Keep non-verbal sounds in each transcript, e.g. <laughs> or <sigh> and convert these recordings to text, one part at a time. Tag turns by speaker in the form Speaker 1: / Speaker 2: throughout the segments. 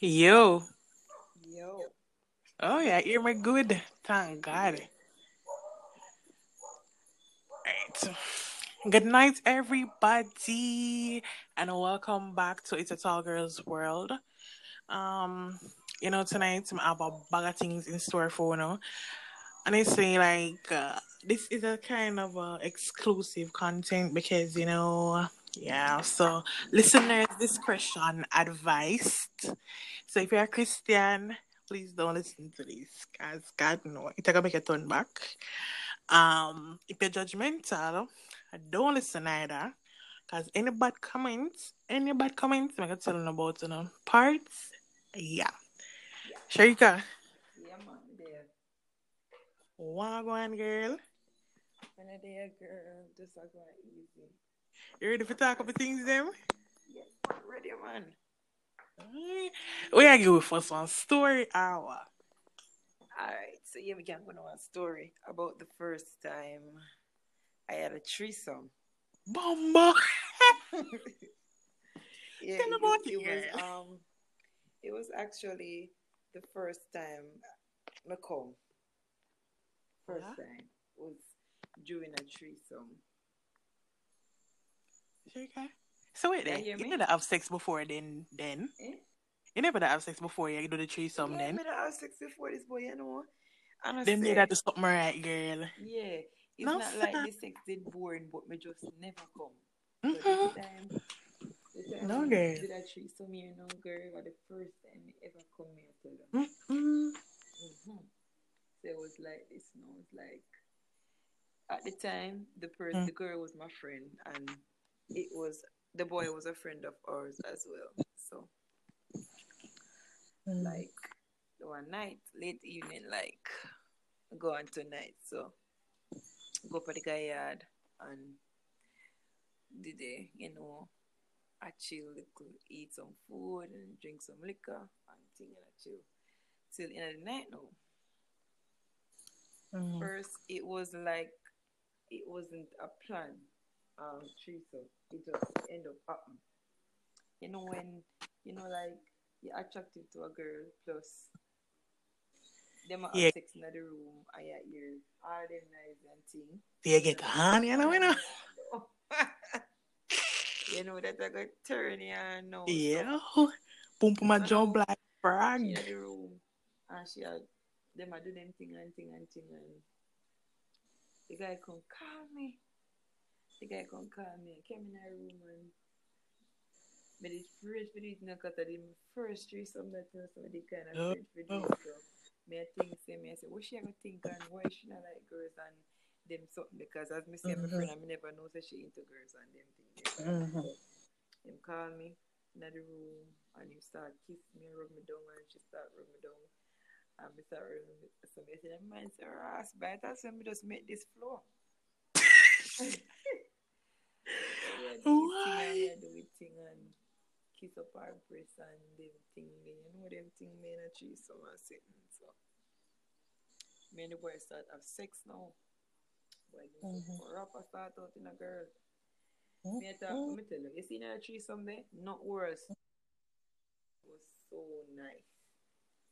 Speaker 1: Yo.
Speaker 2: Yo.
Speaker 1: Oh yeah, you're my good. Thank God. Right. Good night, everybody, and welcome back to It's a Tall Girls World. Um, you know, tonight I have a bag of things in store for you know. And I say like uh, this is a kind of uh, exclusive content because you know, yeah. So listeners, discretion advised. So if you're a Christian, please don't listen to this, cause God no, it's gonna make a turn back. Um, if you're judgmental, don't listen either. Cause any bad comments, any bad comments, I'm gonna tell them about you know parts. Yeah. Sharika,
Speaker 2: Yeah, man, there.
Speaker 1: wagwan girl.
Speaker 2: When I there, girl, just like easy.
Speaker 1: You ready for talk about things them?
Speaker 2: Yes, man, ready, man.
Speaker 1: We are going first one story hour.
Speaker 2: Alright, so yeah, we can go on a story about the first time I had a threesome.
Speaker 1: Bomba. <laughs> <laughs>
Speaker 2: yeah,
Speaker 1: Tell
Speaker 2: it,
Speaker 1: about
Speaker 2: was-
Speaker 1: it,
Speaker 2: it was um it was actually the first time I come. First time was during a threesome.
Speaker 1: Sharika. So wait
Speaker 2: Yeah,
Speaker 1: you never have sex before then then?
Speaker 2: Eh?
Speaker 1: You never have sex before you do the threesome
Speaker 2: yeah,
Speaker 1: then?
Speaker 2: that have sex before this boy, you know. And
Speaker 1: Then
Speaker 2: say,
Speaker 1: made that do something right, girl.
Speaker 2: Yeah, it's
Speaker 1: No,
Speaker 2: not like the sex did boring, but me just never come.
Speaker 1: Mm-hmm.
Speaker 2: this time, time
Speaker 1: No, girl.
Speaker 2: did a threesome here, no girl, was the first time me ever come here to them.
Speaker 1: Mm-hmm.
Speaker 2: hmm So it was like this, you know, it's like at the time the person,
Speaker 1: Mm.
Speaker 2: the girl was my friend, and it was the boy was a friend of ours as well. So
Speaker 1: Mm.
Speaker 2: like one night, late evening, like go on tonight. So go for the guy yard and did they, you know, I chill, eat some food and drink some liquor and thing and I chill. Till the end of the night now.
Speaker 1: Mm.
Speaker 2: First it was like it wasn't a plan um threesome. It just end up happening. You know when you know like you're attracted to a girl plus them are
Speaker 1: Yeah.
Speaker 2: sex in the room and you hear all them nice and thing.
Speaker 1: You get on, you know, you know. <laughs>
Speaker 2: you know that I got turn ya now.
Speaker 1: Yeah. Boom, boom, my jump like
Speaker 2: She
Speaker 1: frog.
Speaker 2: in the room and she had them a do them thing and thing and thing and the guy come call me. The guy come call me. I came in the room and but it's first for this now because I did my first threesome that you know some of kind of
Speaker 1: Oh,
Speaker 2: first for this so me I think say me I say what she ever think and why she not like girls and them something because as me say my
Speaker 1: Mhm.
Speaker 2: friend I me never know say she into girls and them things.
Speaker 1: Mhm.
Speaker 2: So him call me in the room and him start kiss me and rub me down and she start rub me down. And me start rubbing me so me say man say ass bite so me just make this floor. <laughs> <laughs> So we
Speaker 1: Why?
Speaker 2: a do it thing and kiss up our breast and them thing there. You know them thing me in a tree summer sitting so me and the boy start have sex now. Me
Speaker 1: Mhm.
Speaker 2: some rapper start out in a girl.
Speaker 1: Mm,
Speaker 2: Me, talk, let me tell you, you see that tree someday? Not worse. It was so nice.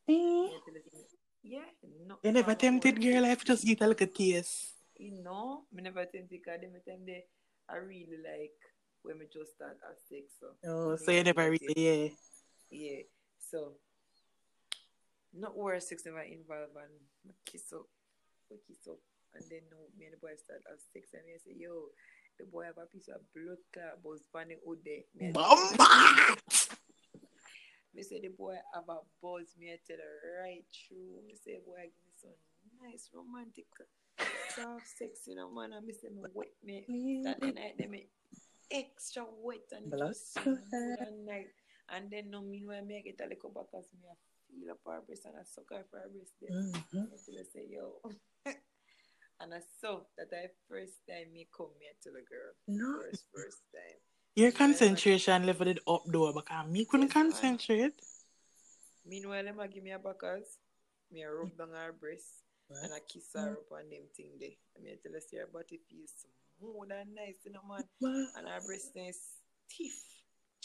Speaker 2: Me,
Speaker 1: mm.
Speaker 2: I tell you, something. yeah, no.
Speaker 1: You never tempted girl if you just get a little taste.
Speaker 2: You know, me never tempted because them time they, I really like when we just start have sex. So,
Speaker 1: Oh, so you never really, yeah.
Speaker 2: Yeah, so not worse sex never involved and me kiss up, we kiss up, and then no, me and the boy start have sex and me say, yo, the boy have a piece of blood clot out there. Me I
Speaker 1: Bomba! <laughs>
Speaker 2: Me say the boy have a buzz, me I tell her right through. Me say boy give me some nice romantic soft sex, you know man. And me say me wet me that night they me extra wet and it just smooth and then no meanwhile me I get a little back as me I feel up her breast and I suck her for her breast there.
Speaker 1: Mhm.
Speaker 2: Until I say yo. <laughs> and I saw that I first time me come here to the girl.
Speaker 1: No.
Speaker 2: First first time.
Speaker 1: Your concentration level did up though because me couldn't
Speaker 2: Yes,
Speaker 1: concentrate.
Speaker 2: Meanwhile, them a give me a backers. Me a rub down her breast and I kiss her mm. up on them thing there. I mean, I tell her, see her body feels smooth and nice, you know, man.
Speaker 1: Ma-
Speaker 2: And her breast is stiff.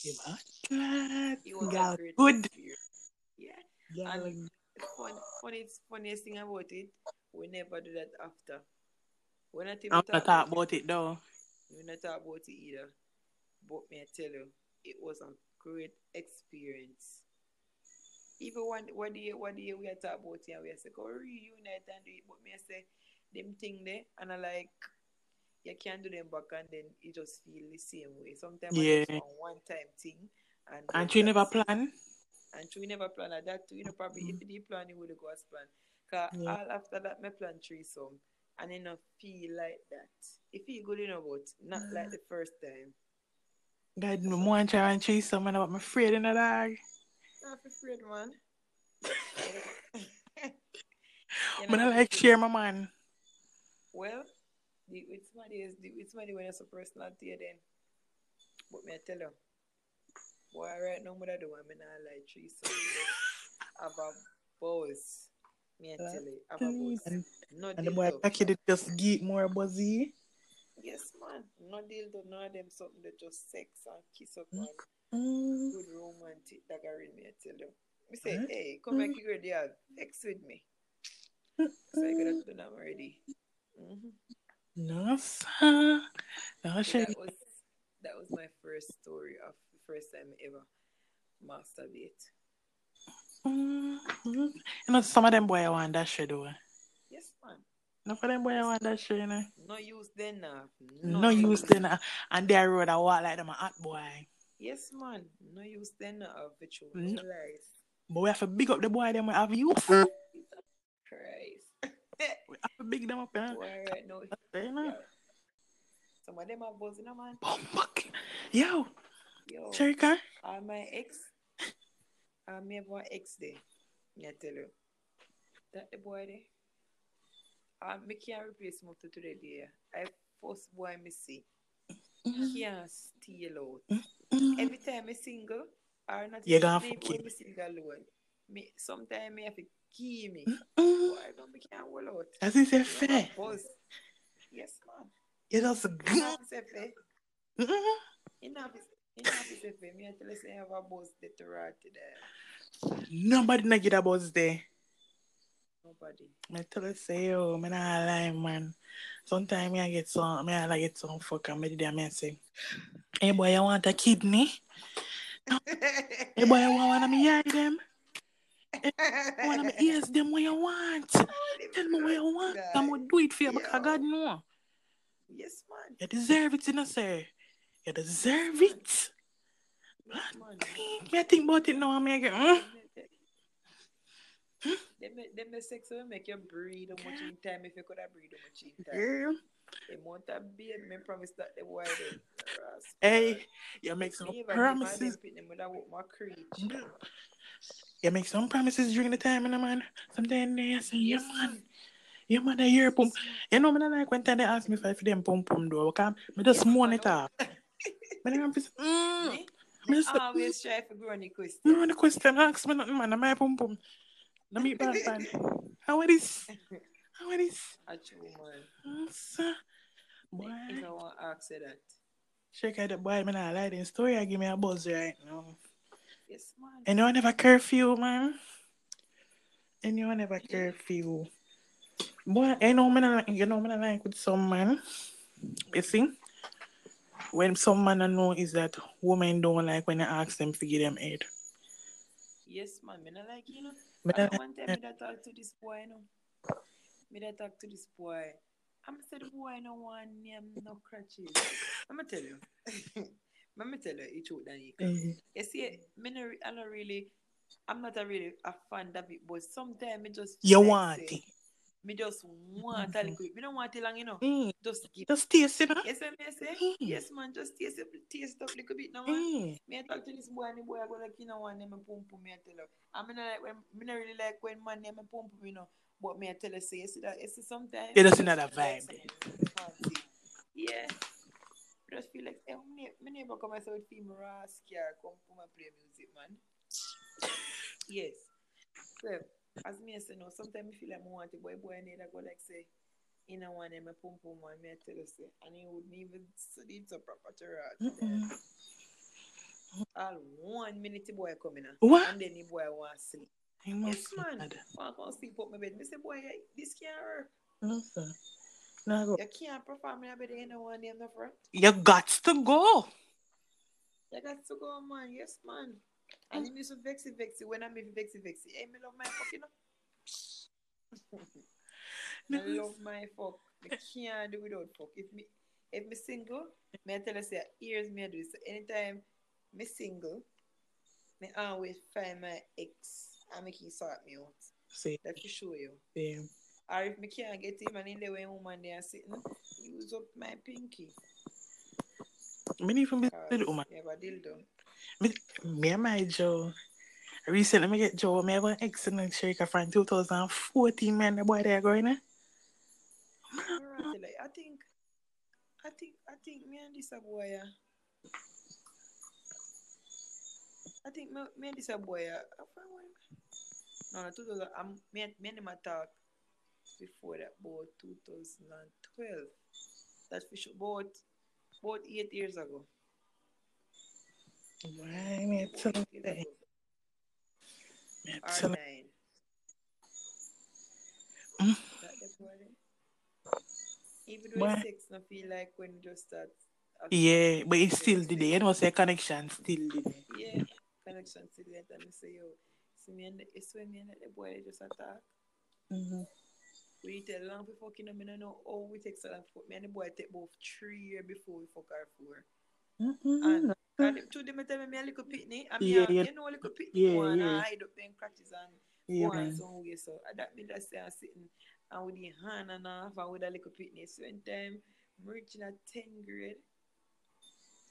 Speaker 1: You are glad.
Speaker 2: It was
Speaker 1: Girl,
Speaker 2: a
Speaker 1: good.
Speaker 2: experience. Yeah.
Speaker 1: Girl,
Speaker 2: And fun, funny, funniest thing about it, we never do that after. When I think
Speaker 1: I'm not talk about it though.
Speaker 2: we not talk about it either. But me I tell you, it was a great experience. Even one one day, one day we are talk about it and we say go reunite and do it, but me I say them thing there and I like you can't do them back and then you just feel the same way. Sometimes
Speaker 1: Yeah.
Speaker 2: it's a one time thing and
Speaker 1: And you never plan?
Speaker 2: And we never plan like that too. You know, probably if mm-hmm. you did plan, you would go as plan. Cause
Speaker 1: Yeah.
Speaker 2: all after that, me plan threesome, and then I feel like that. It feel good enough, but not like mm. the first time.
Speaker 1: God, me want to try and chase someone about my afraid in the dog.
Speaker 2: Not afraid, man. You
Speaker 1: But I
Speaker 2: know,
Speaker 1: like share my man.
Speaker 2: Well, the, it's my days. The, it's my day when it's a personal to you then. But me I tell you, boy, right now what I do, I'm not like threesome. <laughs> Have a boss. Me I tell you, have a boss.
Speaker 1: And,
Speaker 2: No
Speaker 1: and the boy
Speaker 2: dildo.
Speaker 1: pack it just get more buzzy.
Speaker 2: Yes, man. No dildo, none of them something that just sex and kiss up mm. and
Speaker 1: Mm.
Speaker 2: good romantic dagger in me, I tell you. Me say, hey, come make you ready, with me. So I gotta do them already. Mm-hmm.
Speaker 1: No, sir. No,
Speaker 2: So that was that was my first story of the first time ever masturbate.
Speaker 1: Mm-hmm. You know, some of them boy I want that shit, though.
Speaker 2: Yes, man.
Speaker 1: Enough for them boy I want that shit, you know.
Speaker 2: No use then now.
Speaker 1: No use then. And they road I walk like them a hot boy.
Speaker 2: Yes, man. No use then now of virtual
Speaker 1: Mm.
Speaker 2: no lies.
Speaker 1: But we have to big up the boy them we have you.
Speaker 2: Christ.
Speaker 1: We have to big them up, you know.
Speaker 2: Boy, right now.
Speaker 1: You know?
Speaker 2: Yeah. Some of them are buzzing, man.
Speaker 1: Bumbuck. Yo,
Speaker 2: Yo.
Speaker 1: Sharika.
Speaker 2: Uh, my ex, uh, me have one ex there. I tell you. That the boy there. Uh, me can't replace him up to today. I first boy me see. Can't steal out. Every time I single, or not
Speaker 1: You gonna
Speaker 2: sleep
Speaker 1: it.
Speaker 2: me single alone. Me sometimes me have to key me.
Speaker 1: Mm.
Speaker 2: Boy, don't me can't hold out.
Speaker 1: As he said,
Speaker 2: You have
Speaker 1: fair.
Speaker 2: a buzz. Yes, man.
Speaker 1: You just
Speaker 2: Enough is fair.
Speaker 1: Mm.
Speaker 2: Enough is enough is fair. Me I tell you I have a buzz that to rot there.
Speaker 1: Nobody not get a buzz there.
Speaker 2: Nobody.
Speaker 1: I tell you say, yo, me not lie, man. Sometimes me I get some, me I like get some fuck and me did me say, hey boy, you want a kidney? Hey boy, you want one of me eye them? One of me <laughs> ears them what you want? Tell me what you want. I'm gonna do it for you because
Speaker 2: Yo.
Speaker 1: God know.
Speaker 2: Yes, man.
Speaker 1: You deserve it, you know, sir. You deserve it.
Speaker 2: Yes, man.
Speaker 1: I think about it now and me I get, mm?
Speaker 2: Them, them the sex will make you breathe how much in time if you could have breathe how much in time.
Speaker 1: Girl.
Speaker 2: The amount of baby, me promise that the boy them.
Speaker 1: Hey, you make some promises.
Speaker 2: give my them with that my creech.
Speaker 1: You make some promises during the time, you know, man. Sometimes they say, yeah, man. Yeah, man, I hear pump. You know, man, I like when they ask me if I for them pump door. Okay? Me just moan it off. <laughs> Me never just, mm.
Speaker 2: Me always try to grow any question.
Speaker 1: no, the question ask me nothing, man. I pump pump? Let me bad <laughs> man. How are this? How are this?
Speaker 2: Actually, man.
Speaker 1: Sir. Boy,
Speaker 2: If I want to ask you that.
Speaker 1: check out the boy, man. I like the story. I give me a buzz right now.
Speaker 2: Yes, man.
Speaker 1: Anyone ever curfew, man? Anyone ever curfew? Boy, I know me not, you know me not like with some man. You see? When some man I know is that women don't like when I ask them to give them aid.
Speaker 2: Yes, man. Me not like you know.
Speaker 1: Me
Speaker 2: I
Speaker 1: not
Speaker 2: know one time me that talk to this boy, you know. Me that talk to this boy. I'm the boy no want name no crutches. I'ma tell you. I'ma tell you it's than you You see, me no, I not really I'm not a really a fan of it, but sometimes me just
Speaker 1: You want it.
Speaker 2: Me just want a little bit. Me don't want it long, you know.
Speaker 1: Mm,
Speaker 2: Just give.
Speaker 1: Just taste it, man.
Speaker 2: Yes, may say.
Speaker 1: Mm.
Speaker 2: Yes, man. Just taste it, taste it up a little bit now, man.
Speaker 1: Mm.
Speaker 2: Me I talk to this boy and the boy I go like, you know, one name pum pum me I tell her. I mean like when me not really like when man name pum pum, you know. But me I tell her say you see that you see sometimes
Speaker 1: just
Speaker 2: me
Speaker 1: another
Speaker 2: like
Speaker 1: vibe.
Speaker 2: Yeah. I just feel like hey, me, me neighbor come and say film rascal come come and play music, man. Yes. So as me I say no, sometimes I feel like I want to boy boy need I go like say in a one name pum pum one me I tell her say and he would me even it so proper to. All one minute the boy coming in.
Speaker 1: What?
Speaker 2: And then the boy want sleep.
Speaker 1: You
Speaker 2: Yes, man.
Speaker 1: mad.
Speaker 2: Want to sleep up my bed. Say, boy, this can't work.
Speaker 1: No, sir. No, go.
Speaker 2: You can't perform in a bed in one name no front.
Speaker 1: You got to go.
Speaker 2: You got to go, man. Yes, man. And he used to vexy vexy when I'm vexy vexy. Hey, me love <laughs> my fuck, you know.
Speaker 1: No,
Speaker 2: I love my fuck. I can't do without fuck. If me if me single, me I tell you say years me I do this. So anytime me single, me always find my ex and make him sort me out.
Speaker 1: See,
Speaker 2: That to show you.
Speaker 1: damn.
Speaker 2: Or if me can't get him and in the way woman they there sitting, use up my pinky.
Speaker 1: Me need be
Speaker 2: Cause
Speaker 1: little woman.
Speaker 2: me have a dildo.
Speaker 1: Me, me and my Joe. Recently, me get Joe. Me have an excellent shake from 2014. Man, the boy there going. Eh?
Speaker 2: I think, I think, I think me and this boy. I think me, me and this boy. No, no, 2000. I'm me, and- me and him talk before that about 2012. That's for sure. About about eight years ago.
Speaker 1: Why me
Speaker 2: About
Speaker 1: tell
Speaker 2: eight
Speaker 1: you
Speaker 2: years
Speaker 1: that? Me tell you. Mm.
Speaker 2: That the boy there. Even
Speaker 1: Boy.
Speaker 2: it's sex, I feel like when you just start.
Speaker 1: Yeah, but it's still the day. You know, say connection still the day.
Speaker 2: Yeah, connection to that and I say, yo, see me and the, it's when me and the boy they just attack.
Speaker 1: Mm-hmm.
Speaker 2: We tell long before fucking them, I don't know how we take so long for me and the boy take both three years before we fuck our four.
Speaker 1: Mm-hmm.
Speaker 2: And and two them tell me me a little pitney, and me
Speaker 1: Yeah, yeah.
Speaker 2: you know a little pitney
Speaker 1: Yeah,
Speaker 2: and
Speaker 1: yeah.
Speaker 2: hide up them crutches and
Speaker 1: Yeah,
Speaker 2: go on some way. So that me just say I'm sitting and with the hand and off and with a little pitney. So one time I'm reaching a 10th grade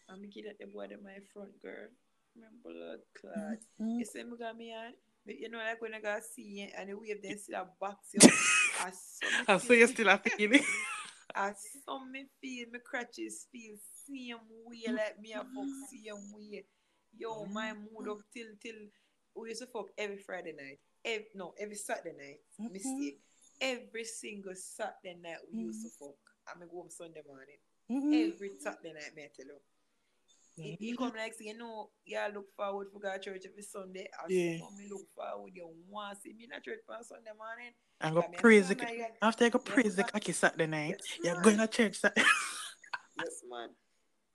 Speaker 2: and me kid at the boy at my front girl. Remember blood clot.
Speaker 1: Mm-hmm.
Speaker 2: You see me got me on. You know, like when I got see and the wave then see that box you. <laughs> I saw me
Speaker 1: I so you still have feeling. <laughs>
Speaker 2: I saw me feel my crutches feel same way like me a fuck same way. Yo, my mood up till till we used to fuck every Friday night. Every, no, every Saturday night.
Speaker 1: Mhm.
Speaker 2: Mistake. Every single Saturday night we used to fuck. I'm go home Sunday morning.
Speaker 1: Mhm.
Speaker 2: Every Saturday night, me I tell you. It, it come like say, you know, yeah, look forward for go to church every Sunday. I
Speaker 1: Yeah.
Speaker 2: saw me look forward. You want to see me in a church on Sunday morning?
Speaker 1: And go praise the
Speaker 2: like I-
Speaker 1: go praise the cocky Saturday night.
Speaker 2: Yes,
Speaker 1: You're going to church. Sat- <laughs>
Speaker 2: Yes, man.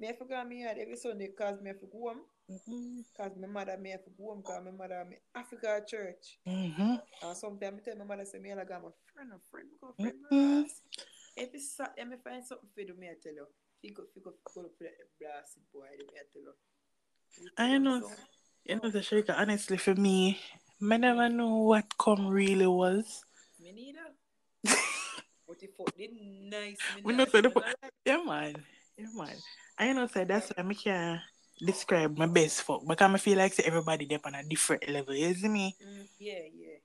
Speaker 2: Me I forgot me had every Sunday because me have mm-hmm. to go home. Because my mother me have to go home because my mother me Africa church.
Speaker 1: Ah, mhm.
Speaker 2: And sometimes I tell my mother say me I got my friend, a friend, go friend. Every mm-hmm. Saturday me find something for do me I tell you. Figure, go for that blasted boy, me I tell you.
Speaker 1: I know.
Speaker 2: So,
Speaker 1: You know, the Sharika, honestly, for me, I never mm. know what come really was.
Speaker 2: me neither. but if it did nice, me <laughs>
Speaker 1: We
Speaker 2: not
Speaker 1: know say the Yeah, man. Yeah, man. I know, say that's why I can't describe my best fuck because I feel like say, everybody there on a different level. You see me?
Speaker 2: Mm, yeah, yeah.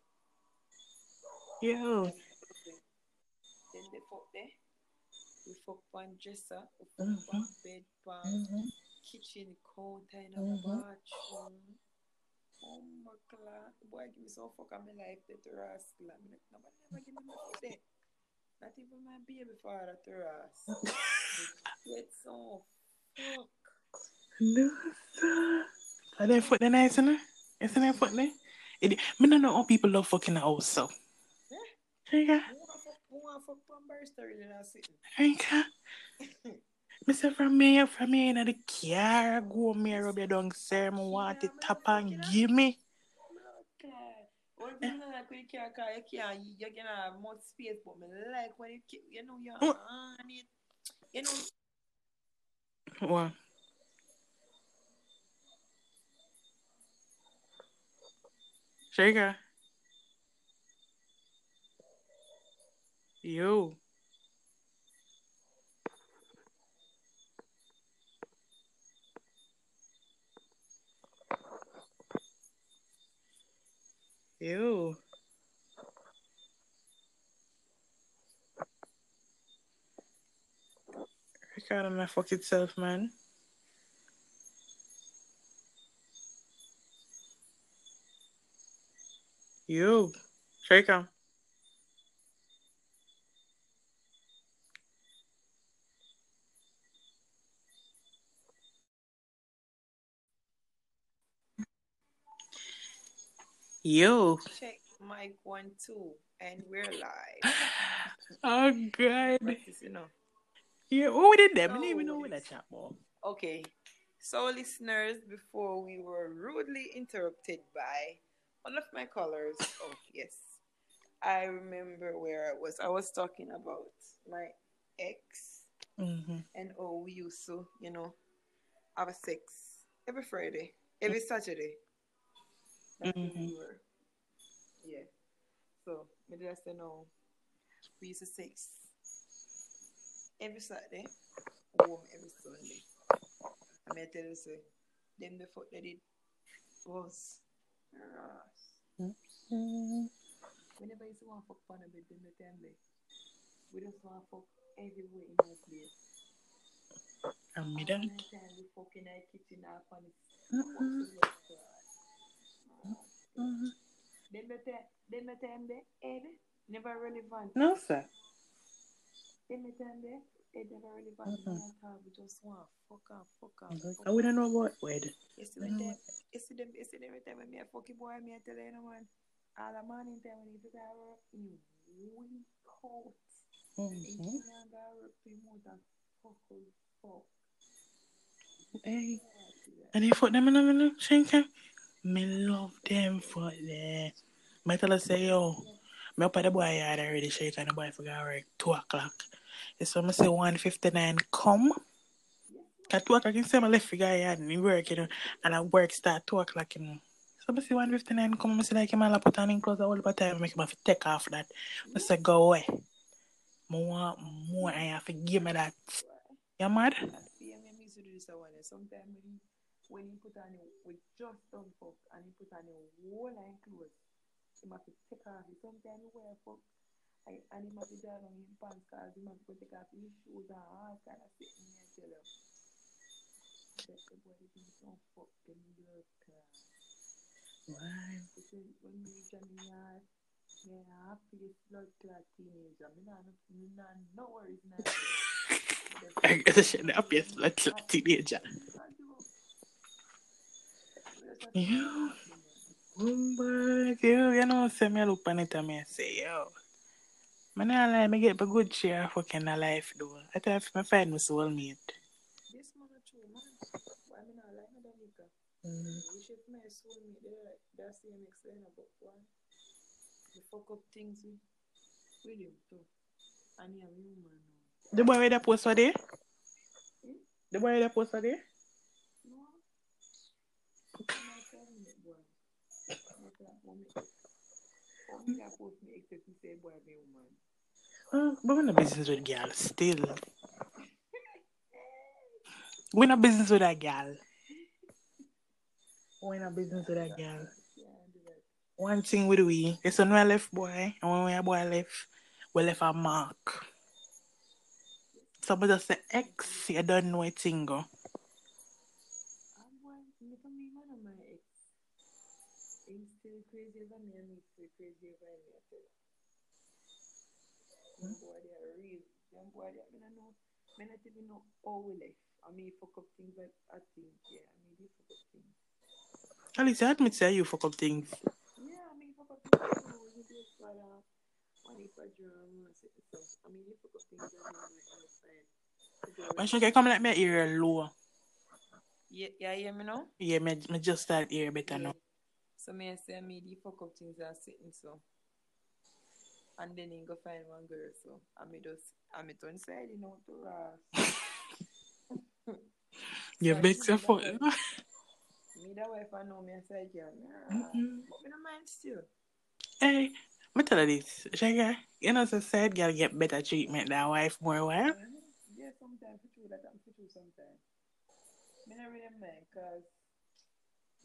Speaker 1: Yo.
Speaker 2: Then they fuck there. We fuck one dresser, we fuck
Speaker 1: Mhm.
Speaker 2: one bed, pan,
Speaker 1: Mhm.
Speaker 2: kitchen, counter in a
Speaker 1: Mhm.
Speaker 2: bathroom. Oh my god, boy, give me some fuck on my life, that rascal. I'm like, nobody never give me my foot there. Not even my baby father, to ras. <laughs> Get some
Speaker 1: No, sir. Are they foot the nice, isn't it? Isn't that foot there? It, me don't know how people love fucking the house, so.
Speaker 2: Yeah.
Speaker 1: Sharika,
Speaker 2: Who want fuck, who want fuck one barrister really not sitting?
Speaker 1: Sharika. Mr. from me, from me in the car, go me rub your down, sir. Me want it tap and give me.
Speaker 2: Okay. One thing like when you can't call, you can't, you can have more space, but me like when you, keep- you know, you're on oh. it. You know,
Speaker 1: What? Sharika. Yo. Yo. Out of my fucking self, man. You, shake him. You.
Speaker 2: Check mic one, two, and we're live. <laughs>
Speaker 1: oh, God.
Speaker 2: You know.
Speaker 1: Yeah, what we did there? I didn't even
Speaker 2: No,
Speaker 1: know where that chat was.
Speaker 2: Okay. So, listeners, before we were rudely interrupted by one of my callers. Oh, yes. I remember where I was. I was talking about my ex
Speaker 1: Mm-hmm.
Speaker 2: and oh, we used to, you know, have a sex every Friday, every Saturday. That's when we were. Yeah. So, me just say no. We used to sex every Saturday, home every Sunday. I may tell you, say, them the fuck they did was.
Speaker 1: Mm-hmm.
Speaker 2: Whenever you see one fuck on a bed, them the time they, we just want fuck everywhere in our place.
Speaker 1: And that.
Speaker 2: the time we fuck in our kitchen, our on the. Them the time, them the time they, head never relevant.
Speaker 1: No, sir.
Speaker 2: Them the time they, never. Mm-hmm. time we just want fuck and fuck fuck.
Speaker 1: I wouldn't know about where.
Speaker 2: You see
Speaker 1: I
Speaker 2: the you see them, you see them every time when me a fucking boy, me a tell you, no man. All the morning time when he do that work, he weak out.
Speaker 1: Mm-hmm.
Speaker 2: He can't go work to out and fuck fuck.
Speaker 1: Hey. And you put them in a minute, Shinka? Me love them for that. Me tell her say, yo, me up at the boy yard already, shake and the boy forgot work 2 o'clock. So me say 159 come. At 2 o'clock, you say my left figure yard and work, you know, and I work start 2 o'clock, you know. So me say 159 come, me say like him all put on in clothes all the time, make him have to take off that. Me say go away. More and you have to give me that. You mad?
Speaker 2: I feel me used to do this one. Sometimes when he, when he put on it with just some fuck and he put on a whole line clothes, he must take off it. Sometimes he wear fuck and, and he must down on his pants cause he must go take off his shoes and all kind of. And I tell him, that the body do some fuck them your class.
Speaker 1: Why?
Speaker 2: Because when we reach on the yard, yeah, happy blood clot teenager. Me nah, me nah, no worries now. <laughs>
Speaker 1: I guess I should have been like a teenager. You, but you, you know, say me look on it and me say, yo, man, I like me get a good share of fucking life, though. I thought if me find my soulmate.
Speaker 2: This man a true man. Why me not like me Danica?
Speaker 1: Mm.
Speaker 2: Wish if my soul me there, that's the explain about one. The fuck up things with, with him too. And a human now.
Speaker 1: The boy with the post for there?
Speaker 2: Hmm?
Speaker 1: The boy with the post for there?
Speaker 2: No. I'm not telling it, boy. Not that. Oh.
Speaker 1: Oh, but we're a business with girl still. We're a business with a girl. We're a business with a girl.
Speaker 2: That.
Speaker 1: One thing with we, it's when we left boy, and when we a boy left, we left a mark. Somebody just say X, you don't know a go.
Speaker 2: I'm one, me to me man of my ex. He's still crazy over me and he's still crazy over me. I tell you. Them boy they are real. Them boy they I don't know. Me not even know how we left. I mean fuck up things like I think. Yeah, I mean they fuck up things.
Speaker 1: At least admit say you fuck up things.
Speaker 2: Yeah, I mean fuck up things. too. We just got uh, one if I drum or something. So I mean they fuck up things that I might understand.
Speaker 1: When she can come like me ear low.
Speaker 2: Yeah, yeah, you hear me now?
Speaker 1: Yeah, me, me just start ear better now.
Speaker 2: So me I say me the fuck up things are sitting so. And then he go find one girl so I me just I me turn side you know to Ross. <laughs> <laughs>
Speaker 1: You
Speaker 2: So,
Speaker 1: vex
Speaker 2: me
Speaker 1: your
Speaker 2: that
Speaker 1: foot.
Speaker 2: Me that wife I know me a say girl. Nah,
Speaker 1: Mhm.
Speaker 2: But me no mind still.
Speaker 1: Hey, me tell you this, Shaggy, you know, the side girl get better treatment than wife more while.
Speaker 2: Mhm. Yeah, sometimes for true that I'm for true sometimes. Me not really mind cause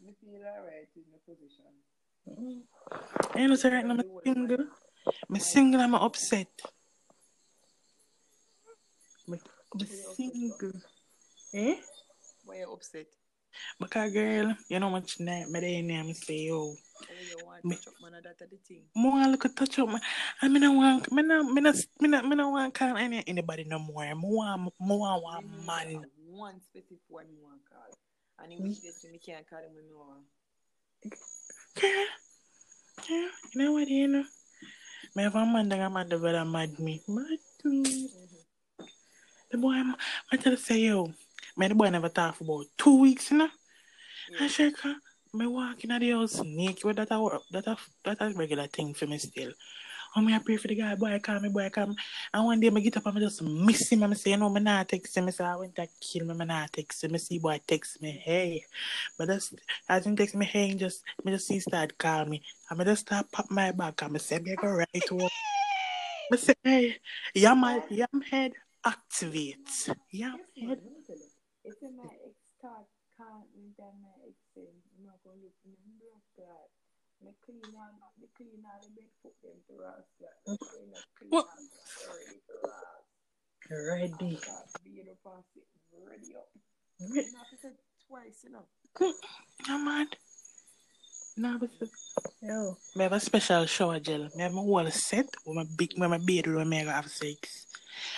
Speaker 2: me feel alright in the position.
Speaker 1: You know, say right now, I'm single. I'm single, I'm upset. I'm single. Eh?
Speaker 2: Why you upset?
Speaker 1: Because, girl, you know much night, me there and I say, yo,
Speaker 2: Oh, you thing.
Speaker 1: more look at touch up, man. I mean, I want, me no, me no, me no, me no want call any, anybody no more. Me want, me want one
Speaker 2: Me
Speaker 1: man.
Speaker 2: One specific one me want call. And in which case me can't call him when me want.
Speaker 1: Girl, Yeah, you know what, you know? Me have a man that a man that better mad me. Mad me. The boy, I'm, I tell say, yo, me the boy never talk for about two weeks, you know?
Speaker 2: Yeah.
Speaker 1: And shake her. Me walk in the house naked, but that a work, that a, that a regular thing for me still. Oh, me I pray for the guy, boy, call me, boy, call me. And one day me get up and me just miss him and me say, know, me not text him. Me say, I went to kill me, me not text him. Me see boy text me, hey. But that's, as him text me, hey, just, me just see start call me. Me just start pop my back and me say, me go right to work. Me say, hey, yam, yam head activate. Yam head.
Speaker 2: If you my ex start can't my ex I'm not in the blood clot. Me clean out, me clean out the bed, put them to rust. Me clean out, clean
Speaker 1: What?
Speaker 2: ready to rust.
Speaker 1: Ready.
Speaker 2: Up and sit ready up.
Speaker 1: Ready.
Speaker 2: You have to say twice, you know.
Speaker 1: Yeah, man. No, but yo, me have a special shower gel. Me have my whole set with my big, with my bedroom. Me have sex.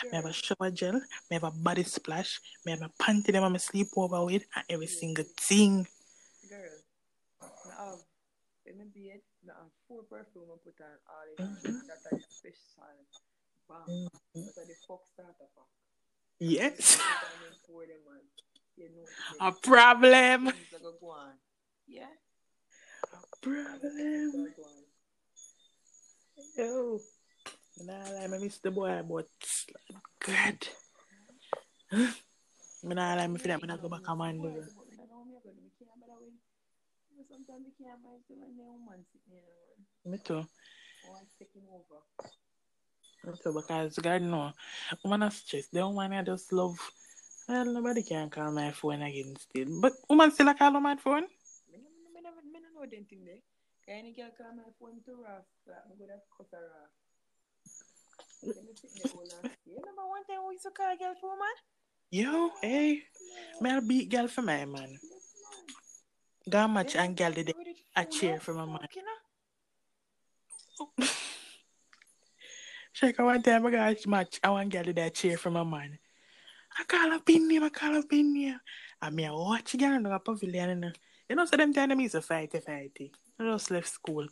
Speaker 1: Me have a shower gel. Me have a body splash. Me have a panty them I'm sleep over with, and every single thing
Speaker 2: in mijn bed met een voor perfume en put on all this shit that fish salad. Bam. That I the fuck starter pack.
Speaker 1: Yes. A problem.
Speaker 2: Yeah. A problem.
Speaker 1: Yo. Nah, like miss the boy, but God. Huh? Me nah like me feel like me not go back a man.
Speaker 2: Sometimes you can't manage to when the woman sitting there, man.
Speaker 1: Me too.
Speaker 2: One taking over.
Speaker 1: Me too, because God know, woman are stressed. The woman I just love. Well, nobody can call my phone again still. But woman still a call on my phone.
Speaker 2: Me no, me never, me no know them thing eh? there. Any girl call my phone to Ross, like, me go that cut her off. Let me sit there all last year. Remember one time we used to call a girl for man?
Speaker 1: Yo, hey, me a beat girl for my man. Match
Speaker 2: Then
Speaker 1: and girl did a
Speaker 2: full
Speaker 1: cheer for my man.
Speaker 2: you know?
Speaker 1: Shake one time I got match. I want girl did a cheer for my man. I call up in here, I call up in here. I mean, a watch girl in the pavilion. You know, you know so them time them used to fight. I just left school.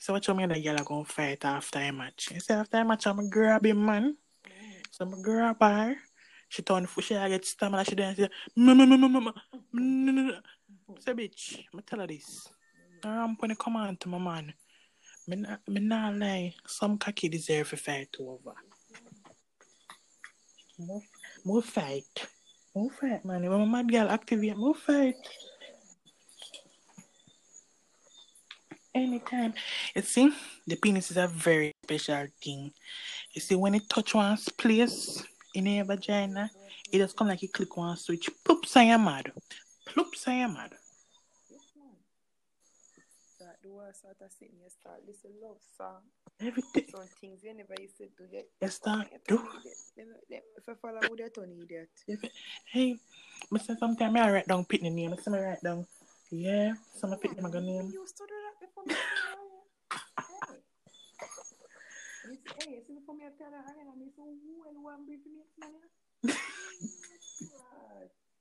Speaker 1: So what you mean the girl are gonna fight after a match? You say after a match I'm grab him man. So I'm grab her. She turn foot, she get stamina, she dance. No, no, no, no, Say bitch, me tell her this. I'm gonna come on to my man. Me not, me not lie. Some cocky deserve a fight over. More, more fight. More fight, man. When my mad girl activate, more fight. Anytime. You see, the penis is a very special thing. You see, when it touch one's place in your vagina, it just come like you click one switch. Ploops I you're mad. Ploops and you're mad.
Speaker 2: Yes, man. Start the war start to sing, you start listen love song.
Speaker 1: Everything.
Speaker 2: Some things you never used to do. You,
Speaker 1: You start
Speaker 2: you
Speaker 1: do.
Speaker 2: turn idiot. Them- them- If I follow with you, turn idiot.
Speaker 1: Hey, I say sometimes I write down pitney name. I say I write down, yeah, some of pitney my name.
Speaker 2: used to do that before me. Hey. You see- Hey, you see before me, I tell her, I am so well one brief me, man. <laughs>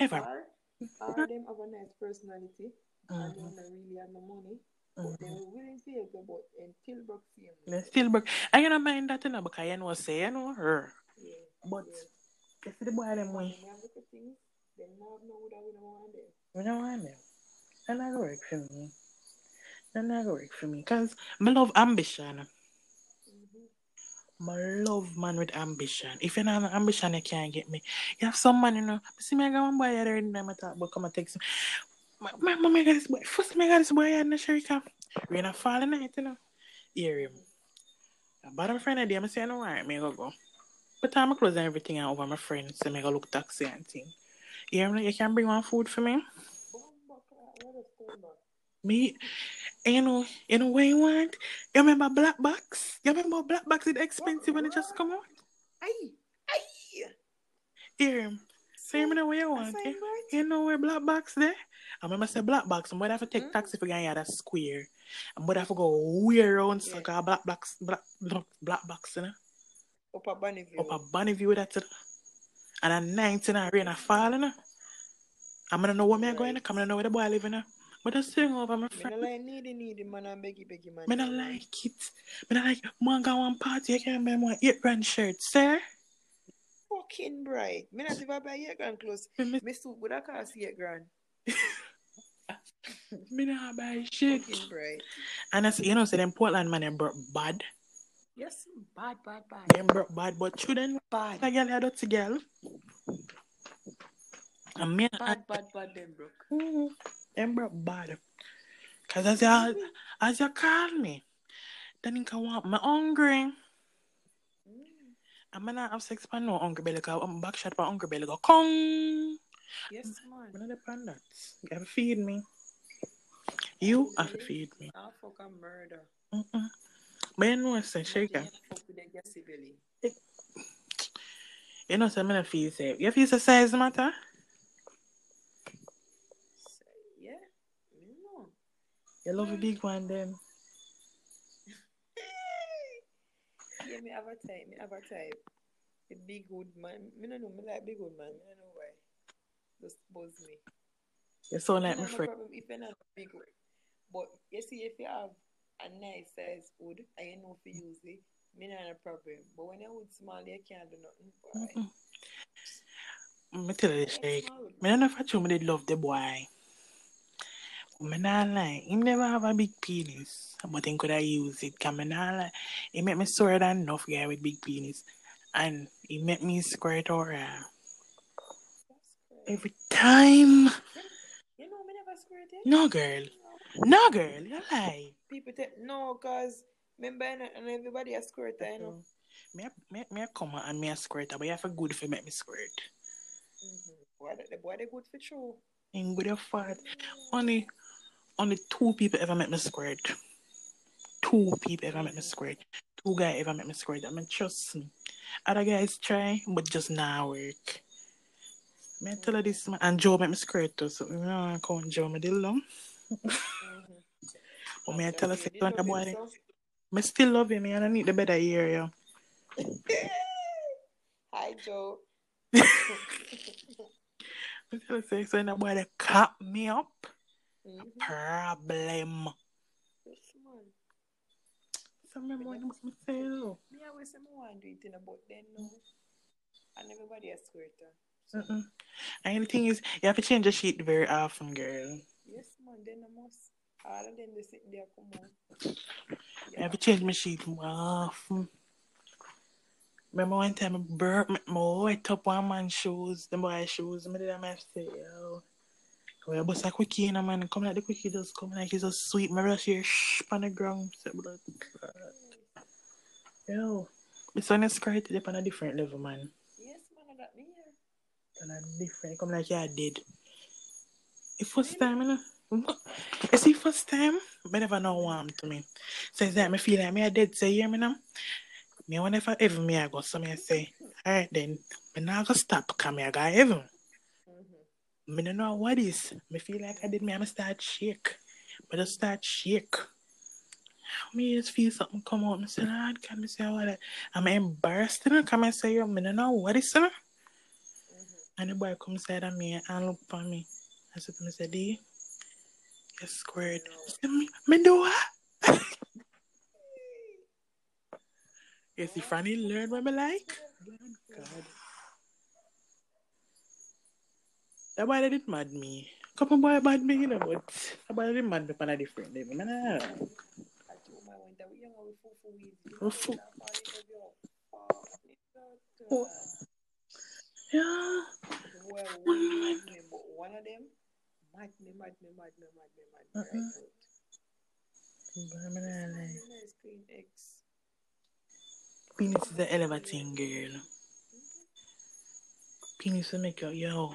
Speaker 2: ever. Or, them have a nice personality and
Speaker 1: mm-hmm.
Speaker 2: they really have no money. Mm-hmm. They will be about and
Speaker 1: Tilburg family. Tilburg. I don't mind that you know, because you know say you know her.
Speaker 2: Yeah,
Speaker 1: but
Speaker 2: yeah.
Speaker 1: if the boy them way.
Speaker 2: They not know that we don't want them.
Speaker 1: We don't want them. And that work for me. And not work for me. Because I love ambition. I love man with ambition. If you don't have ambition, you can't get me. You have some man, you know. See me, I got one boy the other day, I talk about come and text me. My, my mom, I got this boy. First, me got this boy in the Sharika. Rain a fall in night, you know. Hear him. A bottom friend of them, I say, no, alright, me go go. But time I close and everything out over my friends, so me go look taxi and thing. Hear me? You can bring one food for me?
Speaker 2: Boom, back, what is going on?
Speaker 1: Me, And you know, you know what you want? You remember Black Box? You remember Black Box is expensive when it just come out?
Speaker 2: Aye, aye.
Speaker 1: Here. So you know what you want?
Speaker 2: Assignment.
Speaker 1: You know where Black Box there? I remember say Black Box, I'm gonna have to take
Speaker 2: Mm.
Speaker 1: taxi for getting out of square. I'm gonna have to go way around
Speaker 2: Yeah.
Speaker 1: so Black Box Black Black, black Box, you know?
Speaker 2: Upper Bonneville.
Speaker 1: Up a bunny view that you know? And at night in a rain a fall, you know? I'm gonna know where me going,
Speaker 2: Right.
Speaker 1: I'm gonna know where the boy live, you know? But just sing over my friend.
Speaker 2: no like needy needy man and beggy beggy man.
Speaker 1: Me not like it. Me I like man go one party, I can't buy one eight brand shirt, sir.
Speaker 2: Fucking bright. Me not even buy eight grand clothes.
Speaker 1: Me, me,
Speaker 2: suit would have cost eight grand. <laughs>
Speaker 1: me not buy shit.
Speaker 2: Fucking bright.
Speaker 1: And I say, you know, say them Portland man, them broke bad.
Speaker 2: Yes, bad, bad, bad.
Speaker 1: Them broke bad, but children,
Speaker 2: Bad,
Speaker 1: a girl, a dirty girl. And me, and
Speaker 2: bad, bad, bad, them broke.
Speaker 1: Mm, bad. Cause as you, as you call me, then you can want my hungry.
Speaker 2: Mm.
Speaker 1: I'm gonna have sex for no hungry belly, cause I'm back shot for hungry belly, go kong.
Speaker 2: Yes, man.
Speaker 1: not depend that. You have to feed me. You have to feed me.
Speaker 2: I'll fuck a murder.
Speaker 1: Mm-mm. But you know, say, shaker.
Speaker 2: You fuck with a gassy belly.
Speaker 1: You know, say, I'm not feel say, you feel the size matter?
Speaker 2: So, yeah, me know.
Speaker 1: You love a big one, then.
Speaker 2: yeah, me have a type. Me have a type. A big hood man. Me no know. Me like big hood man. Me no know why. Just buzz me.
Speaker 1: You sound
Speaker 2: Me
Speaker 1: like
Speaker 2: no
Speaker 1: my friend.
Speaker 2: problem if you're not big hood. But you see, if you have a nice size hood and you know if you use it, me not a problem. But when your hood small, you can't do nothing. Boy.
Speaker 1: Mm-mm. Me tell you this,
Speaker 2: Yeah,
Speaker 1: shake.
Speaker 2: small hood,
Speaker 1: Me don't know if I me they love the boy. Me not lie. He never have a big penis. But he could have used it. Cause me not lie. He make me swear than enough guy with big penis. And he make me squirt or uh, every time.
Speaker 2: You know, me never squirted.
Speaker 1: No girl.
Speaker 2: No.
Speaker 1: Girl. You lie.
Speaker 2: People tell no, cause remember and everybody a squirter, you know.
Speaker 1: Me, me, me come out and me a squirt, but you have a good for make me squirt.
Speaker 2: Mm-hmm. Boy, the, boy they good for true.
Speaker 1: And good of fart. Only, only two people ever make me squirt. Two people ever make me squirt. Two guys ever make me squirt. I mean, trust me. Other guys try, but just not work. Me tell her this, man. And Joe make me squirt too, so you know, I count Joe me deal long. But me I tell her, say, "Don't the boy, me still love him, and I need the better year, yo. <laughs>
Speaker 2: Hi Joe. <laughs>
Speaker 1: Me tell her, say, so the boy, they cut me up.
Speaker 2: Mm-hmm.
Speaker 1: Problem.
Speaker 2: Yes, man.
Speaker 1: So remember when I say, oh.
Speaker 2: Me always say me want to do it in but then no. And everybody a squirter. So,
Speaker 1: Mm-mm. And the thing is, you have to change the sheet very often, girl.
Speaker 2: yes, man. Then I must. All of them they sitting there come on.
Speaker 1: I have to change my sheet more often. Remember one time I burnt my, my wet up one man's shoes, the boy's shoes, I did my say, I bust a quickie in a man, come like the quickie just come like he's just sweet, my rush here, shh, on the ground. Blood. Yo. This one is skirt it on a different level, man.
Speaker 2: Yes, man. I got me here.
Speaker 1: On a different, come like you're dead. The first time, you know. <laughs> You see, first time, I never know happened to me. It's like, I feel like me a dead, say, hear me now? Me whenever ever me I go, so me I say, alright then, me not gonna stop, come me I go heaven. Me don't know what is. Me feel like I did me, I'ma start shake. But I start shake. Me just feel something come out. Me say, Lord, can me say what? I'm embarrassed, you know? Come and say, yo, me don't know what is, you know?
Speaker 2: Mm-hmm.
Speaker 1: And the boy come side of me and look for me. I said to me, say, D, you're squared. He said, me, me do what? <laughs> You see, Franny learn what me like? God. That boy that did mad me. Couple boy mad me, you know, but that boy didn't mad me on a different level. Man, I
Speaker 2: for.
Speaker 1: Yeah.
Speaker 2: Well, one one of them mad me, mad me, mad me, mad me, mad me, right out.
Speaker 1: Penis is a thing, girl. Penis will make you, yo.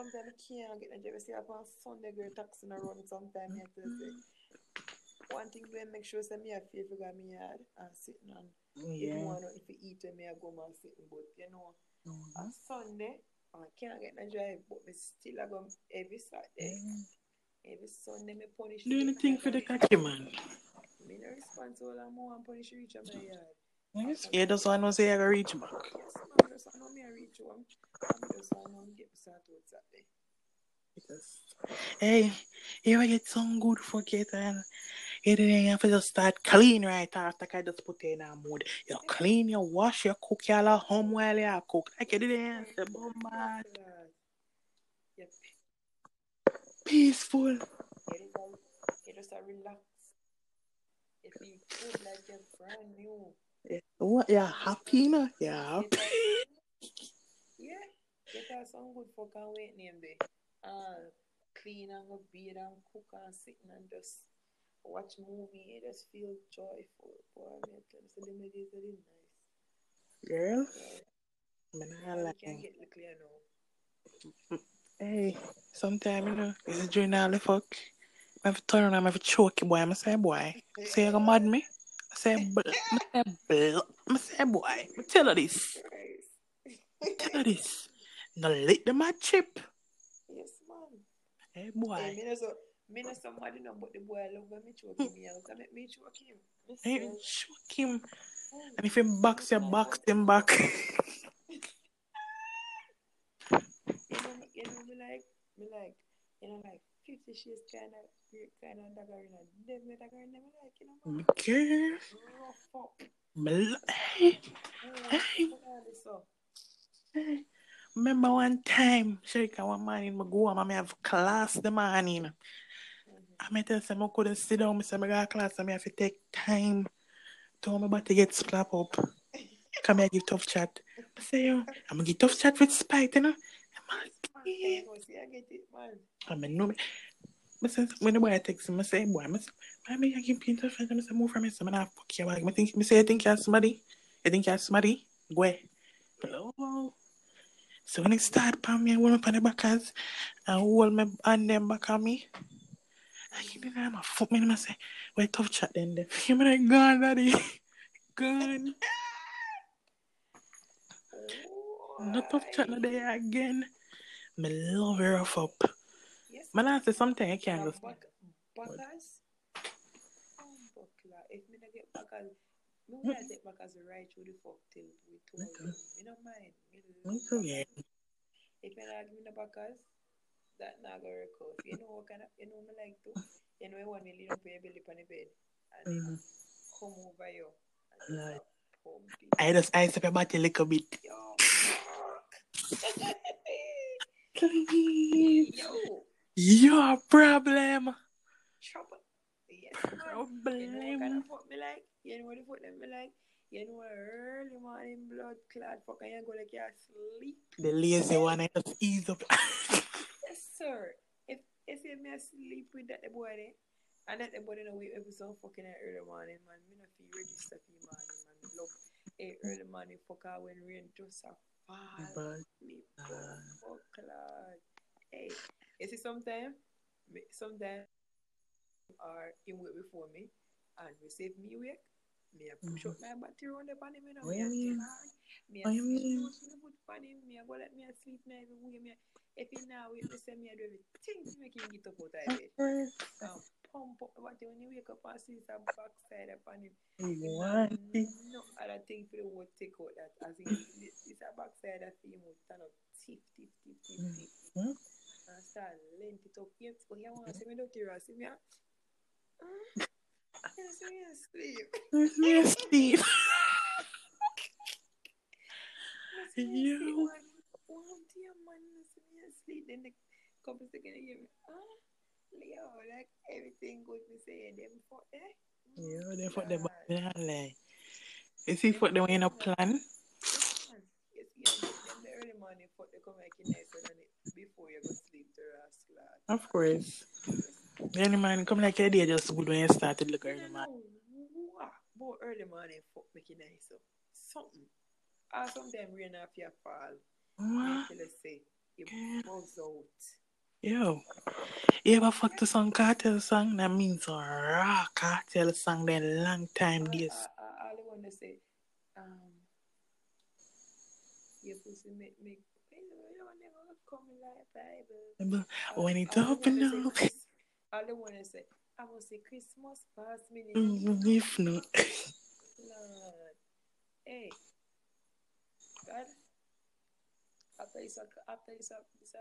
Speaker 2: sometimes I can't get a drive. See up on Sunday girl taxi in a run to say. One thing we make sure say me a feel for me yard and sitting on if you
Speaker 1: Yeah.
Speaker 2: want if you eat me I go man sitting but you know
Speaker 1: Mhm.
Speaker 2: on Sunday I can't get a drive but me still I go every Saturday. Every Sunday me punish
Speaker 1: Do anything for the cocky man.
Speaker 2: Me no response all I'm more and punish you on my yard.
Speaker 1: Yeah, that's why I know say I gotta reach back.
Speaker 2: Yes, man, just I know me I reach home. And me just I know get start out eh? Saturday.
Speaker 1: Hey, you ever get some good for it and you didn't have to just start clean right after I just put in a mood. You clean, you wash, you cook, you all home while you cook. Like you didn't say, bombard.
Speaker 2: Lord. Yep.
Speaker 1: Peaceful.
Speaker 2: You just you relax. You feel good like you're brand new.
Speaker 1: Yeah. What? You're happy now? You're happy.
Speaker 2: Yeah. Get a some good fuck and wait name there. Uh, clean and go bathe and cook and sitting and just watch movie. You just feel joyful. Boy, me tell you, so them days are really nice.
Speaker 1: Girl,
Speaker 2: Yeah.
Speaker 1: I like
Speaker 2: can
Speaker 1: it.
Speaker 2: get the clear now.
Speaker 1: Hey, sometime, you know, it's during all the fuck. I have to turn around, I have to choke you, boy. I say, boy, say you gonna mad me? I say, I say, bl- I say, boy, I tell her this. Tell her this. No let them a chip.
Speaker 2: Yes, man.
Speaker 1: Hey,
Speaker 2: Hey,
Speaker 1: boy.
Speaker 2: me no so me no somebody no but the boy love when me choke him. I make me choke him. Me
Speaker 1: Hey, choke him.
Speaker 2: oh,
Speaker 1: And if him box you, box him back. <laughs>
Speaker 2: You know, you know, me like, me like, you know, like Fifty Shades kind of, kind of dagger in a them me dagger in them me like, you know.
Speaker 1: Girl,
Speaker 2: Rough up.
Speaker 1: me li- hey, Hey. hey. Remember one time, Sharika, one morning, I go home and I have class the morning.
Speaker 2: Mhm.
Speaker 1: I mean, tell them I couldn't sit down. I said, I got class and I have to take time to my body get slap up. Come here, give tough chat. I say, I'm gonna give tough chat with spite, you know. I'm
Speaker 2: I get it, man.
Speaker 1: I mean, no, I say, when the boy text him, I say, boy, I say, me I give you tough chat? I say, move from me, so I'm not fuck you. I think, I say, I think you're somebody. I think you're somebody. Go. Oh. So when it start pan me, I hold up on the backers and hold my hand them back on me. I give me them a fuck me and I say, why tough chat then? then. You mean like, gone, daddy. Gone. Not tough chat no there again. Me love her rough up.
Speaker 2: Yes,
Speaker 1: Man, I say something I can't
Speaker 2: Now,
Speaker 1: just.
Speaker 2: back, backers. Oh, buckler. If me not get backers, me I take backers right through the fuck till we told
Speaker 1: Okay.
Speaker 2: them. Me no mind. Me
Speaker 1: Me
Speaker 2: love
Speaker 1: too, yeah.
Speaker 2: If you not give me the backers, that not gonna out. You know what kind of, you know me like to, you know when me lean up your belly on the bed and
Speaker 1: Mhm.
Speaker 2: come over you and just
Speaker 1: Right.
Speaker 2: a pump it.
Speaker 1: I just ice up your body a little bit.
Speaker 2: Yo. <laughs>
Speaker 1: Please.
Speaker 2: Yo,
Speaker 1: Your problem.
Speaker 2: trouble. Yes, man. You know kind
Speaker 1: Problem.
Speaker 2: of fuck me like? You know what the fuck them me like? You know early morning blood clot fuck and you go like you sleep?
Speaker 1: The lazy one, I just ease up. <laughs>
Speaker 2: Yes, sir. If if you me sleep with that the boy there, and that the boy know we every so fucking early morning, man. Me not feel register for morning, man. Love early morning fuck out when rain just a
Speaker 1: but,
Speaker 2: Me fuck. Hey, you see sometime, me sometimes are in wait before me and receive me wake. Me a push up mm-hmm. my battery on the pan him, you know.
Speaker 1: What
Speaker 2: Me
Speaker 1: you mean?
Speaker 2: Me a
Speaker 1: What you mean?
Speaker 2: snooze me put pan him. Me a go let me a sleep me every way. Me a, if he now wake me say me a do everything to make him get up out of bed. And pump up battery when you wake up and see some backside upon him.
Speaker 1: You
Speaker 2: Him
Speaker 1: want
Speaker 2: not
Speaker 1: it?
Speaker 2: no other thing for the whole take out that as in this a backside that him would stand up tiff tiff tiff tiff tiff
Speaker 1: Hmm?
Speaker 2: and start lent it up. Yes, but you want to see me dirty or see me a Mm. <laughs> Yes, me a sleep.
Speaker 1: Let me asleep.
Speaker 2: Yes, me a sleep.
Speaker 1: Yo.
Speaker 2: One, dear man, me a sleep. Then the couple you give me, ah, Leo, like everything good. Me say them for eh.
Speaker 1: Yo, they put the
Speaker 2: God.
Speaker 1: body like. Is he for the way in a plan?
Speaker 2: Yes, yeah, them the early morning for they come make it nice and it before you go sleep to rest.
Speaker 1: Of course. The early morning come like a day just good when you started look early
Speaker 2: don't
Speaker 1: man.
Speaker 2: know what about early morning fuck make it nice so something. Or sometimes rain off your fall.
Speaker 1: What?
Speaker 2: I say you
Speaker 1: Okay.
Speaker 2: buzz out.
Speaker 1: Yo. You ever fuck to some cartel song? That means a raw cartel song then long time
Speaker 2: all, all, all I want to say, um, your pussy make me. You know, never come like
Speaker 1: When it open
Speaker 2: say
Speaker 1: up,
Speaker 2: Chris- All I want to say, I to say Christmas past me.
Speaker 1: mm, if no.
Speaker 2: Lord. Hey. God. After this, after this, this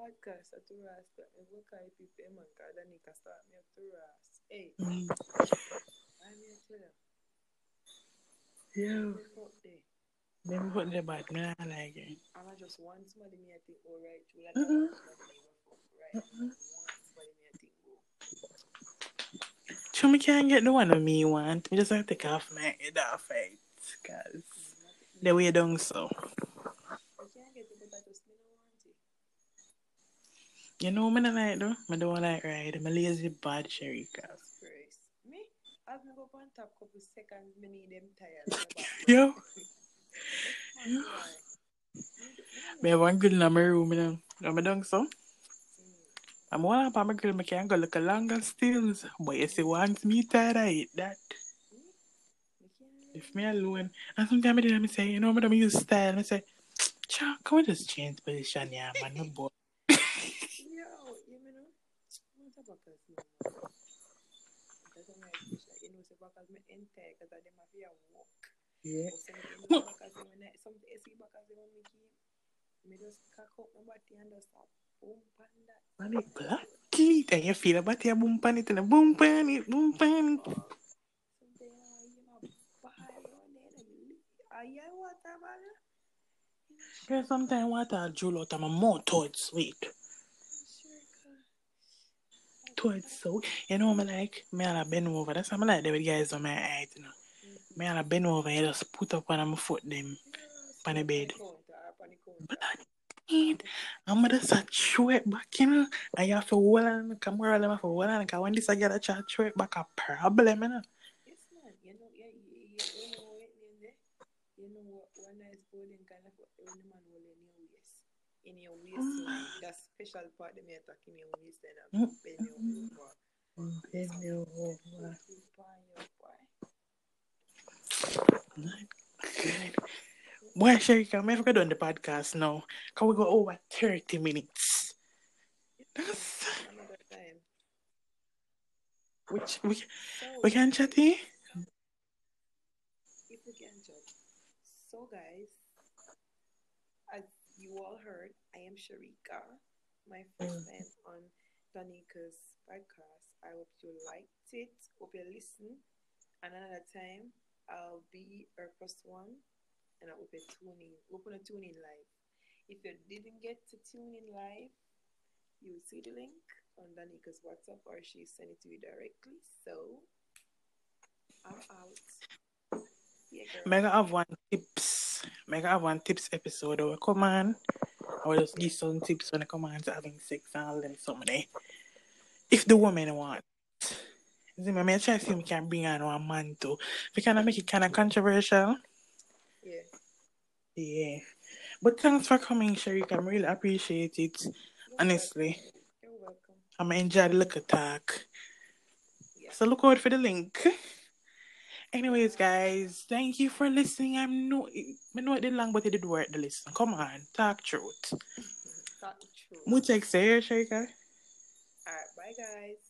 Speaker 2: podcast, I to rest. I work out people, man, God, I need to start me up to rest. Hey,
Speaker 1: Mm,
Speaker 2: I'm here to tell you.
Speaker 1: Yo.
Speaker 2: the fuck there.
Speaker 1: Let me put the bad man I like it.
Speaker 2: And I just want somebody me I think all right through like
Speaker 1: Mm-mm.
Speaker 2: I want somebody me go fuck want somebody me I think go.
Speaker 1: Me can't get the one of me want. Me just have to take off my head off it. Cause the way down so.
Speaker 2: I can't get it but I just me no want it.
Speaker 1: You know me not like though. Me don't like ride. I'm a lazy bad Sharika.
Speaker 2: Jesus Christ. Me? As me go on top couple seconds me need them <laughs> back
Speaker 1: Yo. Yo.
Speaker 2: Me me don't
Speaker 1: Me have one girl in my room, you know. Know me down so.
Speaker 2: Mm.
Speaker 1: I'm one up on my girl, me can go look a longer stills. But you see, once me tired, I eat that.
Speaker 2: Me? Me
Speaker 1: If me alone. And sometimes I did me say, you know, me don't use style. Me say, Cha, can we just change position, yeah, man? No <laughs> boy.
Speaker 2: Yo, you me know? What about us now? That's why I wish that you know because me enter because walk.
Speaker 1: Yeah.
Speaker 2: Some see because when me me just cock up my body and just.
Speaker 1: Man, it it. And you feel about your boom pan it and a boom pan it, it.
Speaker 2: You know ball on there and you are you water man?
Speaker 1: Girl, sometimes water drool out of my mouth towards sweet.
Speaker 2: Sure, cause
Speaker 1: Towards so. You know me like, me and I bend over. That's how I like the guys on my height, you know. Me and I bend over you just put up on my foot them. On the bed. Blood it. I'm just throw it back, you know. You have to hold on the camera, them have to hold on. Because when this I get a chat, throw it back a problem, you know.
Speaker 2: Yes, man. You know, yeah, you, you, you know what in there? You know what one nice bowling kind of when the man will in your waist. In your waistline. That special part that me attack in your waistline and
Speaker 1: Mm.
Speaker 2: bend your over.
Speaker 1: Bend you over.
Speaker 2: Your boy.
Speaker 1: Boy, Sharika, I'm never going to do the podcast now. Can we go over 30 minutes? That's,
Speaker 2: Another time.
Speaker 1: which we,
Speaker 2: So,
Speaker 1: we can chat here?
Speaker 2: if we can judge. So, guys, as you all heard, I am Sharika. My first mm. time on Tanika's podcast. I hope you liked it. Hope you listen. And another time, I'll be her first one, and I hope you tune in. Open a tune in live. If you didn't get to tune in live, you will see the link on Danika's WhatsApp, or she sent it to you directly. So, I'm out. Yeah.
Speaker 1: Mega have one tips. Mega have one tips episode. Or come on. I will just give some tips when I come on to having sex and all them something there. If the woman want. See, I try to see if we can bring on one man too. We can make it kind of controversial.
Speaker 2: Yeah.
Speaker 1: Yeah. But thanks for coming, Sharika. I really appreciate it. Honestly.
Speaker 2: You're welcome.
Speaker 1: I'm enjoy the little talk.
Speaker 2: Yeah.
Speaker 1: So look out for the link. Anyways, guys, thank you for listening. I'm no, I know it did long, but it did work. The listen. Come on, talk truth.
Speaker 2: Talk truth.
Speaker 1: Much say, Sharika.
Speaker 2: All right. Bye, guys.